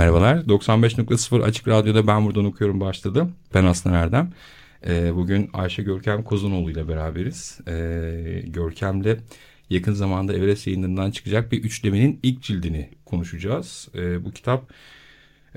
Merhabalar, 95.0 Açık Radyo'da Ben Buradan Okuyorum başladı. Ben Aslan Erdem. Ee, bugün Ayşe Görkem Kozunoğlu ile beraberiz. Ee, Görkem'le yakın zamanda Everest yayınlarından çıkacak bir üçlemenin ilk cildini konuşacağız. Ee, bu kitap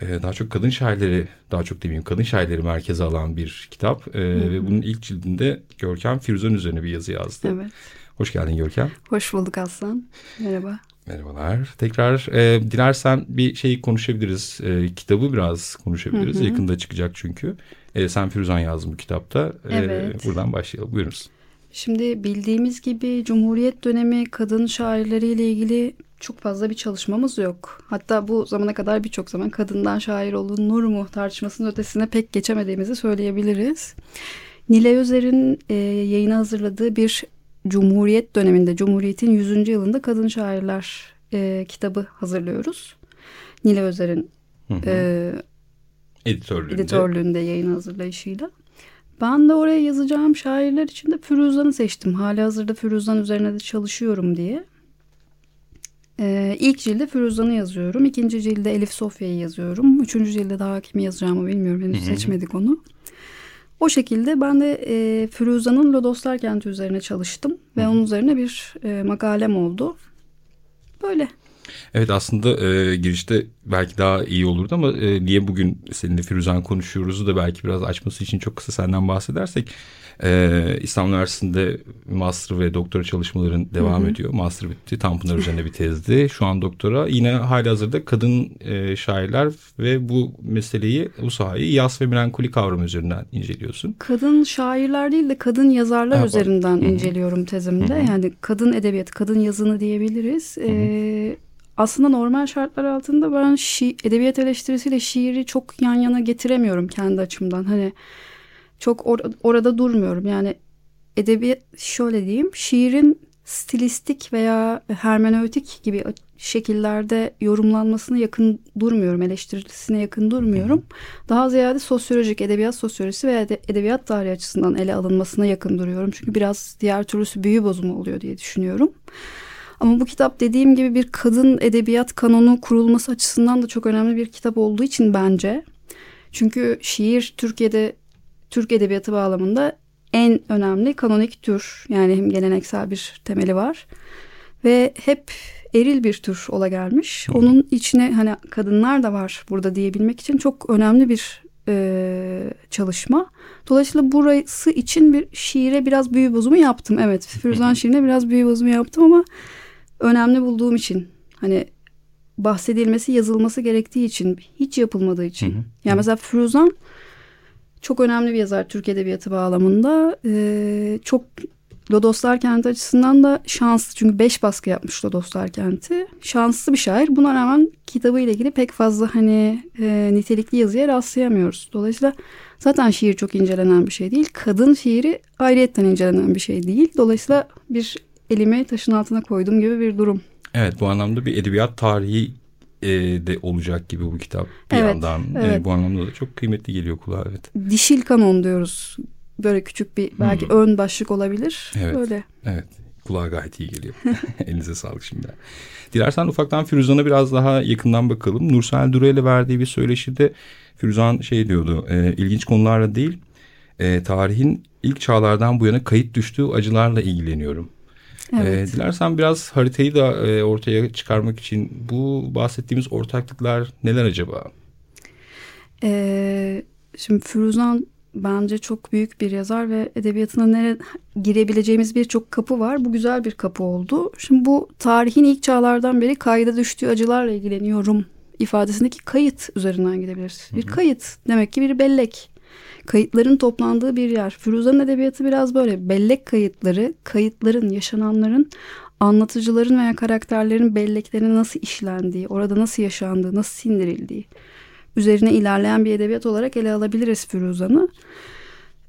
e, daha çok kadın şairleri, daha çok demeyeyim kadın şairleri merkeze alan bir kitap. Ve bunun ilk cildinde Görkem Firuzan üzerine bir yazı yazdı. Evet. Hoş geldin Görkem. Hoş bulduk Aslan. Merhaba. Merhabalar. Tekrar e, dilersen bir şeyi konuşabiliriz. E, kitabı biraz konuşabiliriz. Hı hı. Yakında çıkacak çünkü. E, sen Firuzan yazdın bu kitapta. E, evet. Buradan başlayalım. Buyurunuz. Şimdi bildiğimiz gibi Cumhuriyet dönemi kadın şairleriyle ilgili çok fazla bir çalışmamız yok. Hatta bu zamana kadar birçok zaman kadından şair olunur mu tartışmasının ötesine pek geçemediğimizi söyleyebiliriz. Nile Özer'in e, yayına hazırladığı bir Cumhuriyet döneminde, Cumhuriyet'in 100. yılında Kadın Şairler e, kitabı hazırlıyoruz. Nile Özer'in e, editörlüğünde. editörlüğünde yayın hazırlayışıyla. Ben de oraya yazacağım şairler içinde Firuzan'ı seçtim. Hali hazırda Firuzan üzerine de çalışıyorum diye. Ee, ilk cilde Firuzan'ı yazıyorum. İkinci cilde Elif Sofya'yı yazıyorum. Üçüncü cilde daha kimi yazacağımı bilmiyorum. Henüz Hı-hı. seçmedik onu. O şekilde ben de e, Firuza'nın Lodoslar kenti üzerine çalıştım. Ve onun üzerine bir e, makalem oldu. Böyle. Evet aslında e, girişte belki daha iyi olurdu ama e, niye bugün seninle Firuzan konuşuyoruzu da belki biraz açması için çok kısa senden bahsedersek. Ee, İstanbul Üniversitesi'nde master ve doktora çalışmaların devam hı hı. ediyor. Master bitti. Tanpınar üzerine bir tezdi. Şu an doktora. Yine hali hazırda kadın e, şairler ve bu meseleyi, bu sahayı yas ve melankoli kavramı üzerinden inceliyorsun. Kadın şairler değil de kadın yazarlar ha, üzerinden hı hı. inceliyorum tezimde. Hı hı. Yani kadın edebiyatı, kadın yazını diyebiliriz. Hı hı. Aslında normal şartlar altında ben şi edebiyat eleştirisiyle şiiri çok yan yana getiremiyorum kendi açımdan. Hani çok or orada durmuyorum. Yani edebiyat şöyle diyeyim şiirin stilistik veya hermenötik gibi şekillerde yorumlanmasına yakın durmuyorum, eleştirisine yakın durmuyorum. Daha ziyade sosyolojik, edebiyat sosyolojisi veya edebiyat tarihi açısından ele alınmasına yakın duruyorum. Çünkü biraz diğer türlüsü büyü bozumu oluyor diye düşünüyorum. Ama bu kitap dediğim gibi bir kadın edebiyat kanonu kurulması açısından da çok önemli bir kitap olduğu için bence. Çünkü şiir Türkiye'de Türk edebiyatı bağlamında en önemli kanonik tür. Yani hem geleneksel bir temeli var. Ve hep eril bir tür ola gelmiş. Onun içine hani kadınlar da var burada diyebilmek için çok önemli bir e, çalışma. Dolayısıyla burası için bir şiire biraz büyü bozumu yaptım. Evet Firuzan şiirine biraz büyü bozumu yaptım ama önemli bulduğum için hani bahsedilmesi yazılması gerektiği için hiç yapılmadığı için. Yani mesela Firuzan çok önemli bir yazar Türk Edebiyatı bağlamında. Ee, çok Lodoslar Kenti açısından da şanslı. Çünkü beş baskı yapmış Lodoslar Kenti. Şanslı bir şair. Buna rağmen kitabı ile ilgili pek fazla hani e, nitelikli yazıya rastlayamıyoruz. Dolayısıyla zaten şiir çok incelenen bir şey değil. Kadın şiiri ayrıyetten incelenen bir şey değil. Dolayısıyla bir elimi taşın altına koyduğum gibi bir durum. Evet bu anlamda bir edebiyat tarihi e, de olacak gibi bu kitap bir evet, yandan. E, evet. E, bu anlamda da çok kıymetli geliyor kulağa. Evet. Dişil kanon diyoruz. Böyle küçük bir belki hmm. ön başlık olabilir. Evet. Böyle. Evet. Kulağa gayet iyi geliyor. Elinize sağlık şimdi. Dilersen ufaktan Firuzan'a biraz daha yakından bakalım. Nursel Duru ile verdiği bir söyleşide Firuzan şey diyordu. E, ilginç konularla değil e, tarihin ilk çağlardan bu yana kayıt düştüğü acılarla ilgileniyorum Evet. E, dilersen biraz haritayı da e, ortaya çıkarmak için bu bahsettiğimiz ortaklıklar neler acaba? Ee, şimdi Firuzan bence çok büyük bir yazar ve edebiyatına nere girebileceğimiz birçok kapı var. Bu güzel bir kapı oldu. Şimdi bu tarihin ilk çağlardan beri kayda düştüğü acılarla ilgileniyorum ifadesindeki kayıt üzerinden gidebiliriz. Bir kayıt demek ki bir bellek. Kayıtların toplandığı bir yer. Firuza'nın edebiyatı biraz böyle bellek kayıtları, kayıtların, yaşananların, anlatıcıların veya karakterlerin belleklerine nasıl işlendiği, orada nasıl yaşandığı, nasıl sindirildiği üzerine ilerleyen bir edebiyat olarak ele alabiliriz Firuza'nı.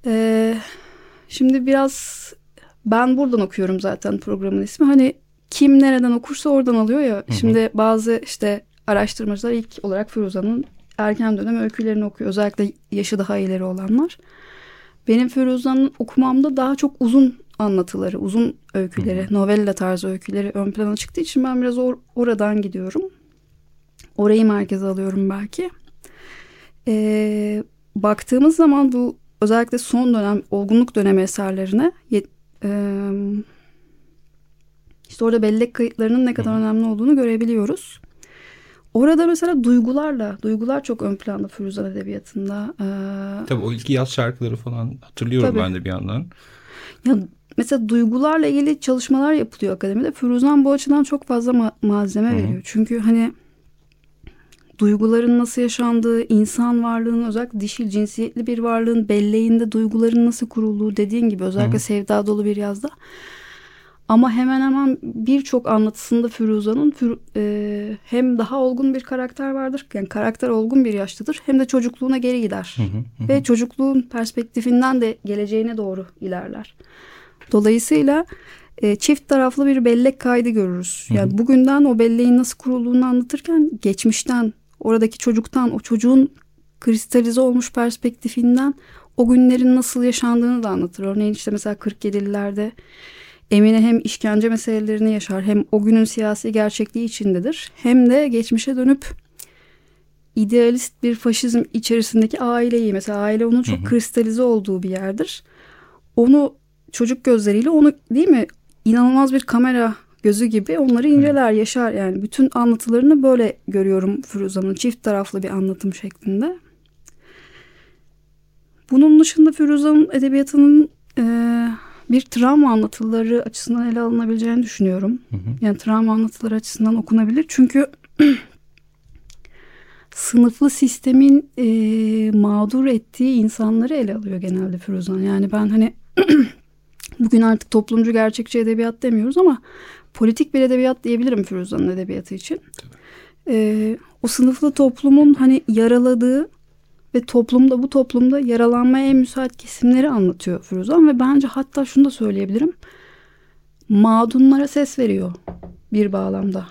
Ee, şimdi biraz ben buradan okuyorum zaten programın ismi. Hani kim nereden okursa oradan alıyor ya. Hı hı. Şimdi bazı işte araştırmacılar ilk olarak Firuza'nın erken dönem öykülerini okuyor. Özellikle yaşı daha ileri olanlar. Benim Firuza'nın okumamda daha çok uzun anlatıları, uzun öyküleri, hı hı. novella tarzı öyküleri ön plana çıktığı için ben biraz or oradan gidiyorum. Orayı merkeze alıyorum belki. Ee, baktığımız zaman bu özellikle son dönem olgunluk dönemi eserlerine e, işte orada bellek kayıtlarının ne kadar önemli olduğunu görebiliyoruz. Orada mesela duygularla, duygular çok ön planda Firuzan Edebiyatı'nda. Ee, Tabii o ilk yaz şarkıları falan hatırlıyorum tabii. ben de bir yandan. Ya mesela duygularla ilgili çalışmalar yapılıyor akademide. Firuzan bu açıdan çok fazla ma- malzeme Hı. veriyor. Çünkü hani duyguların nasıl yaşandığı, insan varlığının özellikle dişil cinsiyetli bir varlığın belleğinde duyguların nasıl kurulduğu dediğin gibi özellikle Hı. sevda dolu bir yazda. Ama hemen hemen birçok anlatısında Firuza'nın e, hem daha olgun bir karakter vardır. Yani karakter olgun bir yaştadır. Hem de çocukluğuna geri gider. Hı hı hı. Ve çocukluğun perspektifinden de geleceğine doğru ilerler. Dolayısıyla e, çift taraflı bir bellek kaydı görürüz. Yani hı hı. bugünden o belleğin nasıl kurulduğunu anlatırken geçmişten oradaki çocuktan o çocuğun kristalize olmuş perspektifinden o günlerin nasıl yaşandığını da anlatır. Örneğin işte mesela 47'lilerde Emine hem işkence meselelerini yaşar hem o günün siyasi gerçekliği içindedir. Hem de geçmişe dönüp idealist bir faşizm içerisindeki aileyi mesela aile onun çok hı hı. kristalize olduğu bir yerdir. Onu çocuk gözleriyle onu değil mi inanılmaz bir kamera gözü gibi onları inceler, yaşar. Yani bütün anlatılarını böyle görüyorum Firuza'nın çift taraflı bir anlatım şeklinde. Bunun dışında Firuza'nın edebiyatının e, bir travma anlatıları açısından ele alınabileceğini düşünüyorum. Hı hı. Yani travma anlatıları açısından okunabilir. Çünkü sınıflı sistemin e, mağdur ettiği insanları ele alıyor genelde Firuzan. Yani ben hani bugün artık toplumcu gerçekçi edebiyat demiyoruz ama politik bir edebiyat diyebilirim Firuza'nın edebiyatı için. Ee, o sınıflı toplumun hani yaraladığı ve toplumda bu toplumda yaralanmaya en müsait kesimleri anlatıyor Firuzan ve bence hatta şunu da söyleyebilirim. Mağdunlara ses veriyor bir bağlamda.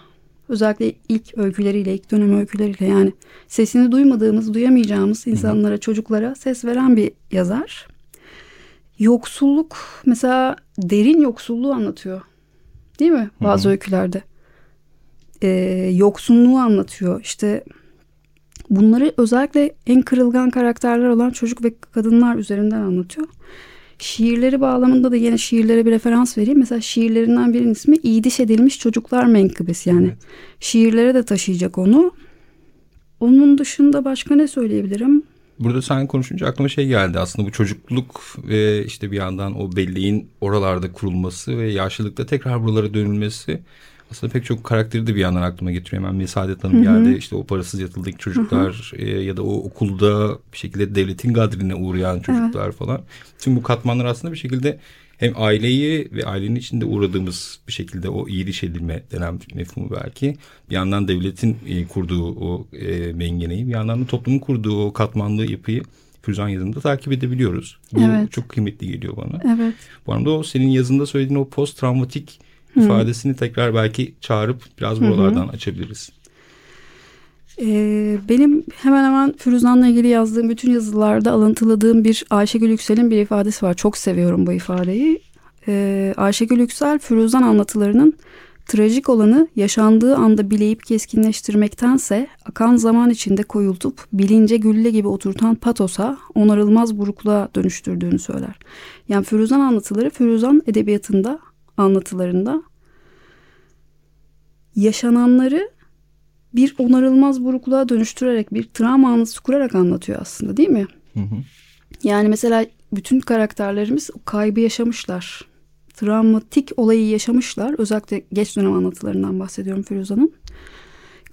Özellikle ilk öyküleriyle, ilk dönem öyküleriyle yani sesini duymadığımız, duyamayacağımız insanlara, çocuklara ses veren bir yazar. Yoksulluk mesela derin yoksulluğu anlatıyor Değil mi? Bazı Hı-hı. öykülerde. Ee, yoksunluğu anlatıyor. İşte bunları özellikle en kırılgan karakterler olan çocuk ve kadınlar üzerinden anlatıyor. Şiirleri bağlamında da yine şiirlere bir referans vereyim. Mesela şiirlerinden birinin ismi İdiş Edilmiş Çocuklar Menkıbesi. Yani evet. şiirlere de taşıyacak onu. Onun dışında başka ne söyleyebilirim? Burada sen konuşunca aklıma şey geldi aslında bu çocukluk ve işte bir yandan o belleğin oralarda kurulması ve yaşlılıkta tekrar buralara dönülmesi aslında pek çok karakteri de bir yandan aklıma getiriyor. Hemen bir Saadet Hanım geldi işte o parasız yatılık çocuklar E, ya da o okulda bir şekilde devletin gadrine uğrayan çocuklar evet. falan. Tüm bu katmanlar aslında bir şekilde hem aileyi ve ailenin içinde uğradığımız bir şekilde o iyiliş edilme denen mefhumu belki bir yandan devletin e, kurduğu o e, mengeneyi bir yandan da toplumun kurduğu o katmanlı yapıyı Füzan yazımında takip edebiliyoruz. Bu evet. çok kıymetli geliyor bana. Evet. Bu arada o senin yazında söylediğin o post travmatik ifadesini tekrar belki çağırıp biraz buralardan Hı. açabiliriz. Ee, benim hemen hemen Firuzan'la ilgili yazdığım bütün yazılarda alıntıladığım bir Ayşegül Yüksel'in bir ifadesi var. Çok seviyorum bu ifadeyi. Ee, Ayşegül Yüksel, Firuzan anlatılarının trajik olanı yaşandığı anda bileyip keskinleştirmektense akan zaman içinde koyultup bilince gülle gibi oturtan patosa onarılmaz burukluğa dönüştürdüğünü söyler. Yani Firuzan anlatıları Firuzan edebiyatında anlatılarında yaşananları bir onarılmaz burukluğa dönüştürerek bir travma anısı kurarak anlatıyor aslında değil mi? Hı hı. Yani mesela bütün karakterlerimiz o kaybı yaşamışlar. Travmatik olayı yaşamışlar. Özellikle geç dönem anlatılarından bahsediyorum Firuza'nın.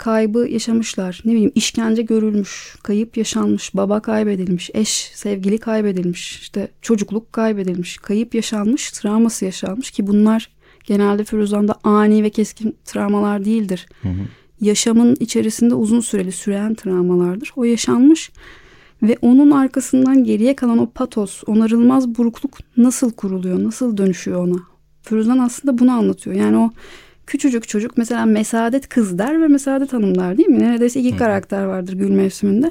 Kaybı yaşamışlar. Ne bileyim işkence görülmüş, kayıp yaşanmış, baba kaybedilmiş, eş, sevgili kaybedilmiş, işte çocukluk kaybedilmiş, kayıp yaşanmış, travması yaşanmış ki bunlar genelde Firuzan'da ani ve keskin travmalar değildir. Hı hı. Yaşamın içerisinde uzun süreli süren travmalardır. O yaşanmış ve onun arkasından geriye kalan o patos, onarılmaz burukluk nasıl kuruluyor, nasıl dönüşüyor ona? Firuzan aslında bunu anlatıyor. Yani o küçücük çocuk mesela Mesadet kız der ve Mesadet hanım der değil mi? Neredeyse iki Hı. karakter vardır gül mevsiminde.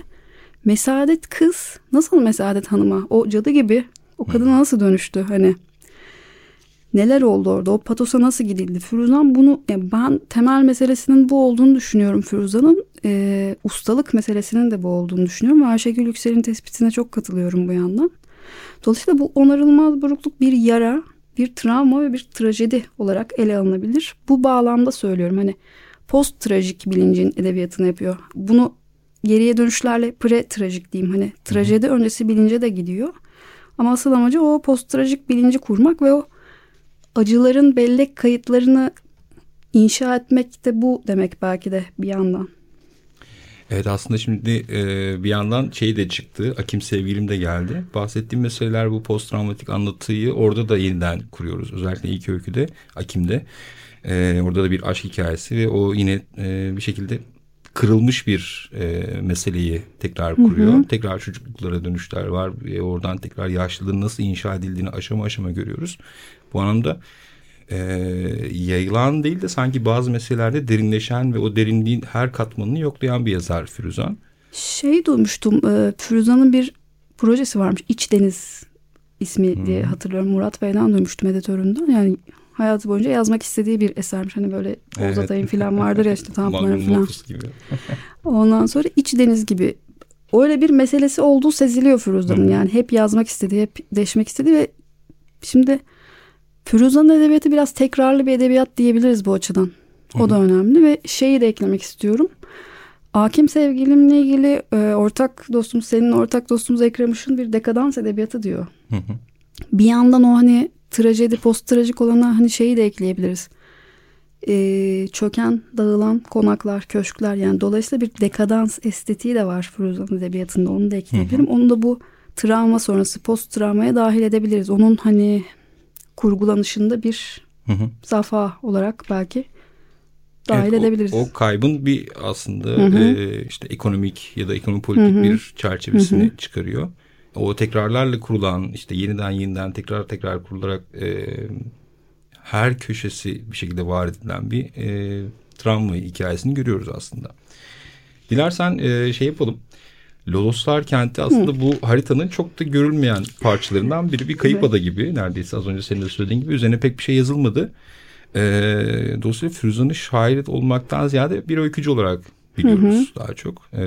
Mesadet kız nasıl Mesadet hanıma? O cadı gibi o kadına nasıl dönüştü hani? Neler oldu orada? O patosa nasıl gidildi? Firuzan bunu yani ben temel meselesinin bu olduğunu düşünüyorum Firuzan'ın. E, ustalık meselesinin de bu olduğunu düşünüyorum. Ve Ayşegül Yüksel'in tespitine çok katılıyorum bu yandan. Dolayısıyla bu onarılmaz burukluk bir yara bir travma ve bir trajedi olarak ele alınabilir. Bu bağlamda söylüyorum hani post trajik bilincin edebiyatını yapıyor. Bunu geriye dönüşlerle pre trajik diyeyim hani trajedi öncesi bilince de gidiyor. Ama asıl amacı o post trajik bilinci kurmak ve o acıların bellek kayıtlarını inşa etmek de bu demek belki de bir yandan. Evet aslında şimdi e, bir yandan şey de çıktı. Akim sevgilim de geldi. Bahsettiğim meseleler bu post travmatik anlatıyı orada da yeniden kuruyoruz. Özellikle ilk öyküde Akim'de. E, orada da bir aşk hikayesi ve o yine e, bir şekilde kırılmış bir e, meseleyi tekrar kuruyor. Hı hı. Tekrar çocukluklara dönüşler var. E, oradan tekrar yaşlılığın nasıl inşa edildiğini aşama aşama görüyoruz. Bu anlamda e, yayılan değil de sanki bazı meselelerde derinleşen ve o derinliğin her katmanını yoklayan bir yazar Firuzan. Şey duymuştum e, Firuzan'ın bir projesi varmış İç Deniz ismi hmm. diye hatırlıyorum Murat Bey'den duymuştum editöründen yani hayatı boyunca yazmak istediği bir esermiş hani böyle evet. Oğuz Atay'ın falan vardır ya işte Tanpınar'ın falan. Ondan sonra İç Deniz gibi öyle bir meselesi olduğu seziliyor Firuzan'ın yani hep yazmak istediği hep deşmek istediği ve şimdi Firuza'nın edebiyatı biraz tekrarlı bir edebiyat diyebiliriz bu açıdan. O Hı-hı. da önemli ve şeyi de eklemek istiyorum. Hakim sevgilimle ilgili e, ortak dostumuz senin ortak dostumuz Ekrem Işın bir dekadans edebiyatı diyor. Hı-hı. Bir yandan o hani trajedi post trajik olana hani şeyi de ekleyebiliriz. E, çöken, dağılan konaklar, köşkler yani dolayısıyla bir dekadans estetiği de var Firuza'nın edebiyatında onu da ekleyebilirim. Hı-hı. Onu da bu travma sonrası post travmaya dahil edebiliriz. Onun hani kurgulanışında bir hı hı. zafa olarak belki dahil evet, edebiliriz. O, o kaybın bir aslında hı hı. E, işte ekonomik ya da ekonomi politik hı hı. bir çerçevesini hı hı. çıkarıyor. O tekrarlarla kurulan işte yeniden yeniden tekrar tekrar kurularak e, her köşesi bir şekilde var edilen bir e, travma hikayesini görüyoruz aslında. Dilersen e, şey yapalım. Loloslar kenti aslında Hı. bu haritanın çok da görülmeyen parçalarından biri. Bir kayıp ada gibi neredeyse az önce senin de söylediğin gibi. Üzerine pek bir şey yazılmadı. E, dolayısıyla Firuzan'ı şair olmaktan ziyade bir öykücü olarak biliyoruz hı hı. daha çok. E,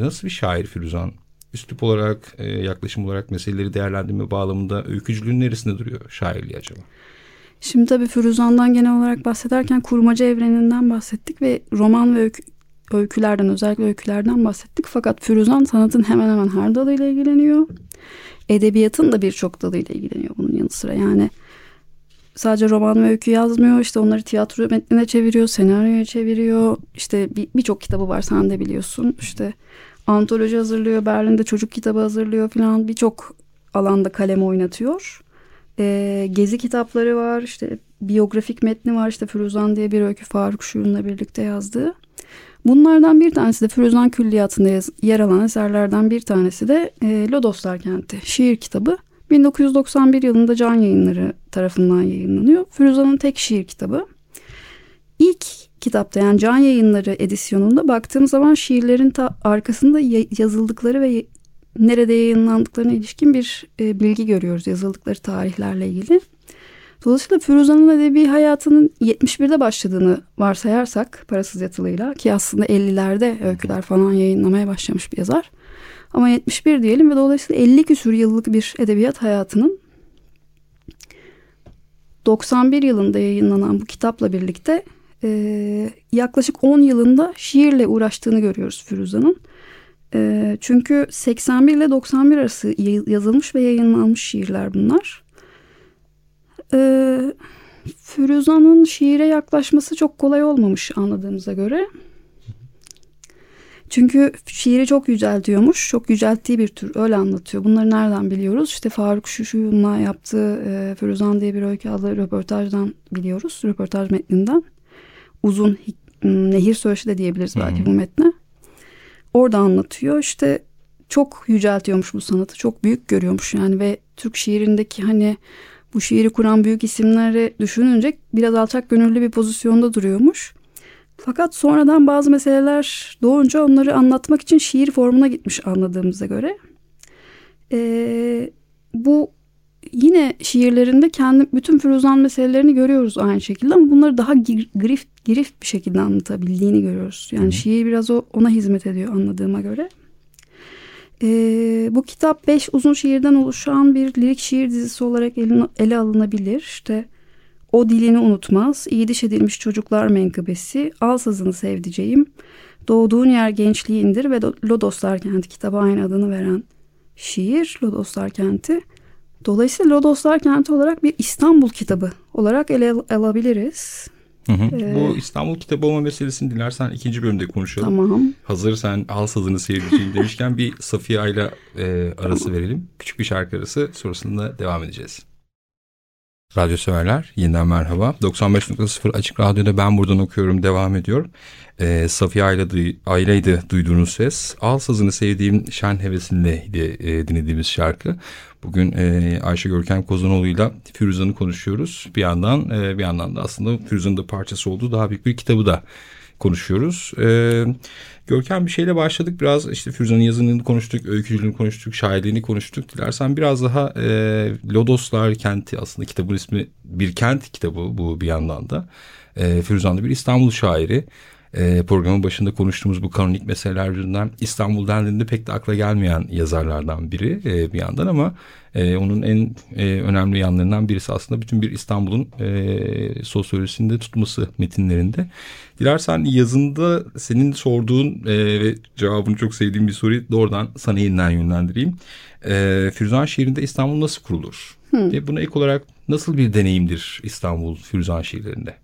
nasıl bir şair Firuzan? Üslup olarak, e, yaklaşım olarak meseleleri değerlendirme bağlamında öykücülüğün neresinde duruyor şairliği acaba? Şimdi tabii Firuzan'dan genel olarak bahsederken kurmaca evreninden bahsettik ve roman ve öykü, öykülerden özellikle öykülerden bahsettik. Fakat Firuzan sanatın hemen hemen her dalıyla ilgileniyor. Edebiyatın da birçok dalıyla ilgileniyor bunun yanı sıra. Yani sadece roman ve öykü yazmıyor. İşte onları tiyatro metnine çeviriyor, senaryoya çeviriyor. İşte birçok bir kitabı var sen de biliyorsun. İşte antoloji hazırlıyor, Berlin'de çocuk kitabı hazırlıyor falan. Birçok alanda kalem oynatıyor. Ee, gezi kitapları var, işte biyografik metni var. İşte Firuzan diye bir öykü Faruk Şuur'unla birlikte yazdığı. Bunlardan bir tanesi de Firuzan Külliyatı'nda yer alan eserlerden bir tanesi de e, Lodoslar Kenti şiir kitabı. 1991 yılında Can Yayınları tarafından yayınlanıyor. Firuzan'ın tek şiir kitabı. İlk kitapta yani Can Yayınları edisyonunda baktığım zaman şiirlerin ta arkasında yazıldıkları ve nerede yayınlandıklarına ilişkin bir e, bilgi görüyoruz yazıldıkları tarihlerle ilgili. Dolayısıyla Firuza'nın edebi hayatının 71'de başladığını varsayarsak parasız yatılıyla ki aslında 50'lerde öyküler falan yayınlamaya başlamış bir yazar. Ama 71 diyelim ve dolayısıyla 50 küsur yıllık bir edebiyat hayatının 91 yılında yayınlanan bu kitapla birlikte e, yaklaşık 10 yılında şiirle uğraştığını görüyoruz Firuza'nın. E, çünkü 81 ile 91 arası yazılmış ve yayınlanmış şiirler bunlar. E, Firuza'nın şiire yaklaşması çok kolay olmamış anladığımıza göre. Çünkü şiiri çok yüceltiyormuş. Çok yücelttiği bir tür. Öyle anlatıyor. Bunları nereden biliyoruz? İşte Faruk Şuşu'nunla yaptığı e, Firuzan diye bir öykü adlı röportajdan biliyoruz. Röportaj metninden. Uzun nehir söyleşi de diyebiliriz belki hmm. bu metne. Orada anlatıyor. İşte çok yüceltiyormuş bu sanatı. Çok büyük görüyormuş yani ve Türk şiirindeki hani bu şiiri kuran büyük isimleri düşününce biraz alçak gönüllü bir pozisyonda duruyormuş. Fakat sonradan bazı meseleler doğunca onları anlatmak için şiir formuna gitmiş anladığımıza göre. Ee, bu yine şiirlerinde kendi bütün Firuzan meselelerini görüyoruz aynı şekilde ama bunları daha girift, girift bir şekilde anlatabildiğini görüyoruz. Yani Hı. şiir biraz o, ona hizmet ediyor anladığıma göre. Ee, bu kitap beş uzun şiirden oluşan bir lirik şiir dizisi olarak ele, alınabilir. İşte O Dilini Unutmaz, İyi Diş Edilmiş Çocuklar Menkıbesi, Al Sazını Sevdiceğim, Doğduğun Yer Gençliğindir ve Lodoslar Kenti kitabı aynı adını veren şiir Lodoslar Kenti. Dolayısıyla Lodoslar Kenti olarak bir İstanbul kitabı olarak ele alabiliriz. Hı hı. Ee, Bu İstanbul kitabı olma meselesini dilersen ikinci bölümde konuşalım. Tamam. Hazır sen al sazını sevdiceğim demişken bir Safiye Ayla e, arası tamam. verelim. Küçük bir şarkı arası sonrasında devam edeceğiz. Radyo severler yeniden merhaba. 95.0 Açık Radyo'da ben buradan okuyorum devam ediyor. Ee, Safiye Ayla'ydı duyduğunuz ses. Al sazını sevdiğim şen hevesinde e, dinlediğimiz şarkı. Bugün e, Ayşe Görkem Kozanoğlu'yla Firuzan'ı konuşuyoruz. Bir yandan e, bir yandan da aslında Firuzan'ın da parçası olduğu daha büyük bir kitabı da konuşuyoruz. E, Görkem bir şeyle başladık. Biraz işte Firuzan'ın yazınını konuştuk, öykücülüğünü konuştuk, şairliğini konuştuk. Dilersen biraz daha e, Lodoslar kenti aslında kitabın ismi bir kent kitabı bu bir yandan da. E, da bir İstanbul şairi e, programın başında konuştuğumuz bu kanonik meseleler yüzünden İstanbul dendiğinde pek de akla gelmeyen yazarlardan biri e, bir yandan ama e, onun en e, önemli yanlarından birisi aslında bütün bir İstanbul'un e, sosyolojisinde tutması metinlerinde. Dilersen yazında senin sorduğun e, ve cevabını çok sevdiğim bir soruyu doğrudan sana yeniden yönlendireyim. E, Firuzan şiirinde İstanbul nasıl kurulur? Hmm. Ve buna ek olarak nasıl bir deneyimdir İstanbul Firuzan şiirlerinde?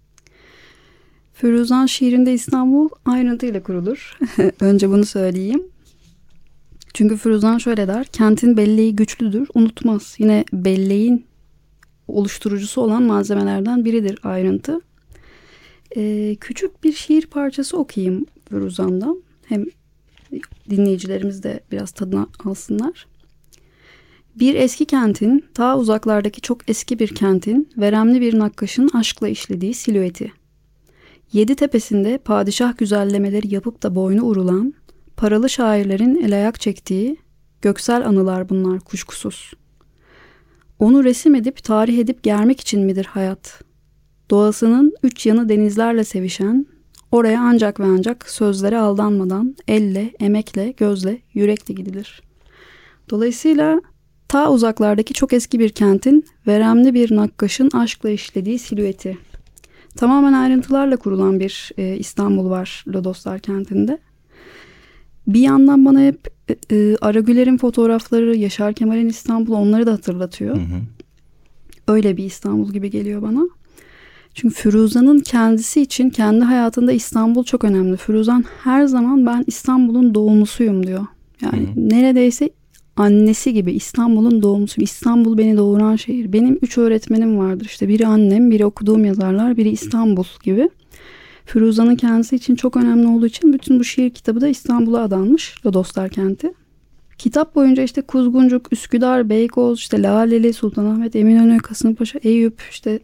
Firuzan şiirinde İstanbul ayrıntıyla kurulur. Önce bunu söyleyeyim. Çünkü Firuzan şöyle der. Kentin belleği güçlüdür, unutmaz. Yine belleğin oluşturucusu olan malzemelerden biridir ayrıntı. Ee, küçük bir şiir parçası okuyayım Firuzan'dan. Hem dinleyicilerimiz de biraz tadına alsınlar. Bir eski kentin, ta uzaklardaki çok eski bir kentin, veremli bir nakkaşın aşkla işlediği silüeti. Yedi tepesinde padişah güzellemeleri yapıp da boynu urulan, paralı şairlerin el ayak çektiği, göksel anılar bunlar kuşkusuz. Onu resim edip tarih edip germek için midir hayat? Doğasının üç yanı denizlerle sevişen, oraya ancak ve ancak sözlere aldanmadan elle, emekle, gözle, yürekle gidilir. Dolayısıyla ta uzaklardaki çok eski bir kentin veremli bir nakkaşın aşkla işlediği silüeti Tamamen ayrıntılarla kurulan bir e, İstanbul var Lodoslar kentinde. Bir yandan bana hep e, e, Aragüler'in fotoğrafları, Yaşar Kemal'in İstanbul onları da hatırlatıyor. Hı hı. Öyle bir İstanbul gibi geliyor bana. Çünkü Firuza'nın kendisi için kendi hayatında İstanbul çok önemli. Firuzan her zaman ben İstanbul'un doğumlusuyum diyor. Yani hı hı. neredeyse annesi gibi İstanbul'un doğumlusu. İstanbul beni doğuran şehir. Benim üç öğretmenim vardır. İşte biri annem, biri okuduğum yazarlar, biri İstanbul gibi. Firuza'nın kendisi için çok önemli olduğu için bütün bu şiir kitabı da İstanbul'a adanmış. Lodoslar kenti. Kitap boyunca işte Kuzguncuk, Üsküdar, Beykoz, işte Laleli, Sultanahmet, Eminönü, Kasımpaşa, Eyüp, işte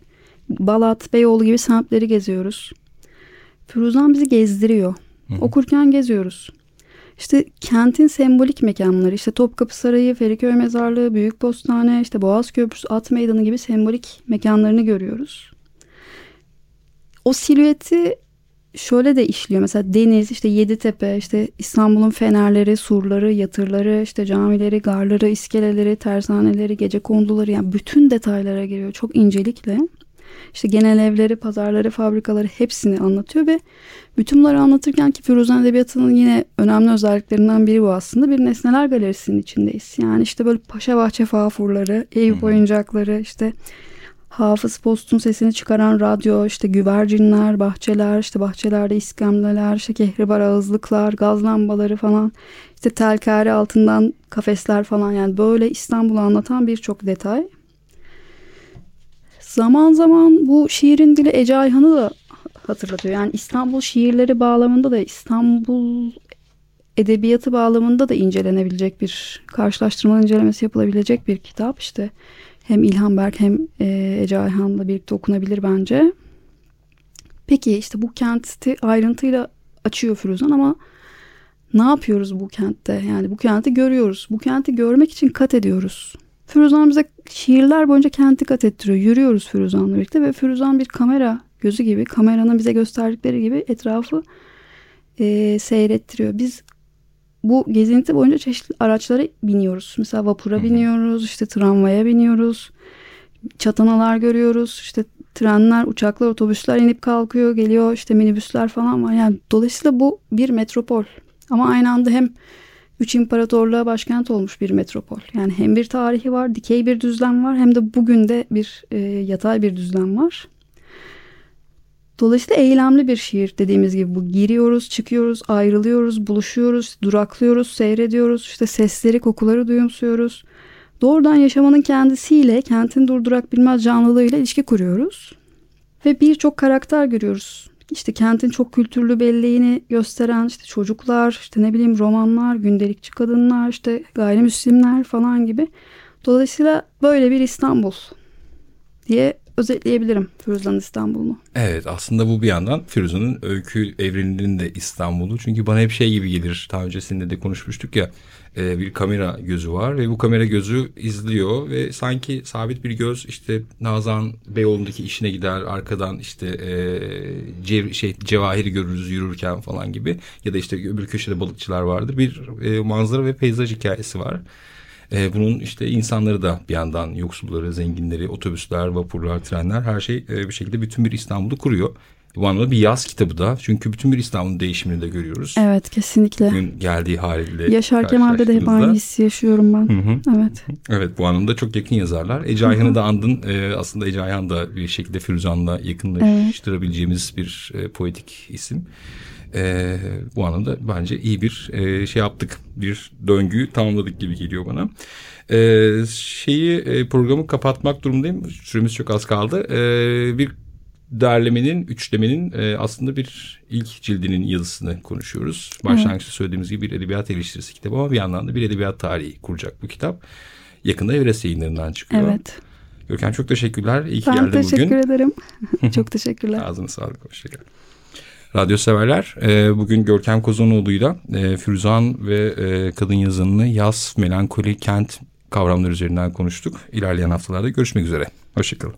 Balat, Beyoğlu gibi semtleri geziyoruz. Firuzan bizi gezdiriyor. Hı. Okurken geziyoruz. İşte kentin sembolik mekanları işte Topkapı Sarayı, Feriköy Mezarlığı, Büyük Postane, işte Boğaz Köprüsü, At Meydanı gibi sembolik mekanlarını görüyoruz. O silüeti şöyle de işliyor. Mesela deniz, işte Yeditepe, işte İstanbul'un fenerleri, surları, yatırları, işte camileri, garları, iskeleleri, tersaneleri, gece konduları yani bütün detaylara giriyor çok incelikle. İşte genel evleri, pazarları, fabrikaları hepsini anlatıyor ve bütün bunları anlatırken ki Firuzan Edebiyatı'nın yine önemli özelliklerinden biri bu aslında. Bir nesneler galerisinin içindeyiz. Yani işte böyle Paşa Bahçe fafurları, Eyüp oyuncakları, işte Hafız Post'un sesini çıkaran radyo, işte güvercinler, bahçeler, işte bahçelerde iskemleler, işte kehribar ağızlıklar, gaz lambaları falan, işte telkari altından kafesler falan yani böyle İstanbul'u anlatan birçok detay. Zaman zaman bu şiirin dili Ece Ayhan'ı da hatırlatıyor. Yani İstanbul şiirleri bağlamında da İstanbul edebiyatı bağlamında da incelenebilecek bir karşılaştırma incelemesi yapılabilecek bir kitap. İşte hem İlhan Berk hem e, Ece Ayhan'la birlikte okunabilir bence. Peki işte bu kenti ayrıntıyla açıyor Firuzan ama ne yapıyoruz bu kentte? Yani bu kenti görüyoruz. Bu kenti görmek için kat ediyoruz. Firuzan bize şiirler boyunca kenti kat ettiriyor. Yürüyoruz Firuzan'la birlikte ve Firuzan bir kamera gözü gibi kameranın bize gösterdikleri gibi etrafı e, seyrettiriyor. Biz bu gezinti boyunca çeşitli araçlara biniyoruz. Mesela vapura biniyoruz, işte tramvaya biniyoruz, çatanalar görüyoruz, işte trenler, uçaklar, otobüsler inip kalkıyor, geliyor, işte minibüsler falan var. Yani dolayısıyla bu bir metropol. Ama aynı anda hem üç imparatorluğa başkent olmuş bir metropol. Yani hem bir tarihi var, dikey bir düzlem var hem de bugün de bir e, yatay bir düzlem var. Dolayısıyla eylemli bir şiir dediğimiz gibi bu giriyoruz, çıkıyoruz, ayrılıyoruz, buluşuyoruz, duraklıyoruz, seyrediyoruz, işte sesleri, kokuları duyumsuyoruz. Doğrudan yaşamanın kendisiyle, kentin durdurak bilmez canlılığıyla ilişki kuruyoruz. Ve birçok karakter görüyoruz. İşte kentin çok kültürlü belleğini gösteren işte çocuklar, işte ne bileyim romanlar, gündelikçi kadınlar, işte gayrimüslimler falan gibi. Dolayısıyla böyle bir İstanbul diye özetleyebilirim Firuza'nın İstanbul'unu. Evet aslında bu bir yandan Firuza'nın öykü evreninin de İstanbul'u. Çünkü bana hep şey gibi gelir. Daha öncesinde de konuşmuştuk ya e, bir kamera gözü var ve bu kamera gözü izliyor ve sanki sabit bir göz işte Nazan Beyoğlu'ndaki işine gider arkadan işte e, cev, şey cevahiri görürüz yürürken falan gibi ya da işte öbür köşede balıkçılar vardır bir e, manzara ve peyzaj hikayesi var. E, bunun işte insanları da bir yandan yoksulları, zenginleri, otobüsler, vapurlar, trenler her şey e, bir şekilde bütün bir İstanbul'u kuruyor. Bu anlamda bir yaz kitabı da. Çünkü bütün bir İstanbul'un değişimini de görüyoruz. Evet kesinlikle. Bugün geldiği haliyle. Yaşar Kemal'de de hep aynı hissi yaşıyorum ben. Hı hı. Evet. Evet bu anlamda çok yakın yazarlar. Ece Ayhan'ı da andın. Ee, aslında Ece Ayhan da bir şekilde Firuzan'la yakınlaştırabileceğimiz evet. bir e, poetik isim. E, bu anlamda bence iyi bir e, şey yaptık. Bir döngüyü tamamladık gibi geliyor bana. E, şeyi e, programı kapatmak durumundayım. Süremiz çok az kaldı. E, bir derlemenin, üçlemenin e, aslında bir ilk cildinin yazısını konuşuyoruz. Başlangıçta söylediğimiz gibi bir edebiyat eleştirisi kitabı ama bir yandan da bir edebiyat tarihi kuracak bu kitap. Yakında Everest yayınlarından çıkıyor. Evet. Görkem çok teşekkürler. İyi ki ben geldin bugün. Ben teşekkür ederim. çok teşekkürler. Ağzına sağlık. Hoşçakalın. Radyo severler e, bugün Görkem Kozanoğlu'yla e, Firuzan ve e, kadın yazınını yaz, melankoli, kent kavramları üzerinden konuştuk. İlerleyen haftalarda görüşmek üzere. Hoşçakalın.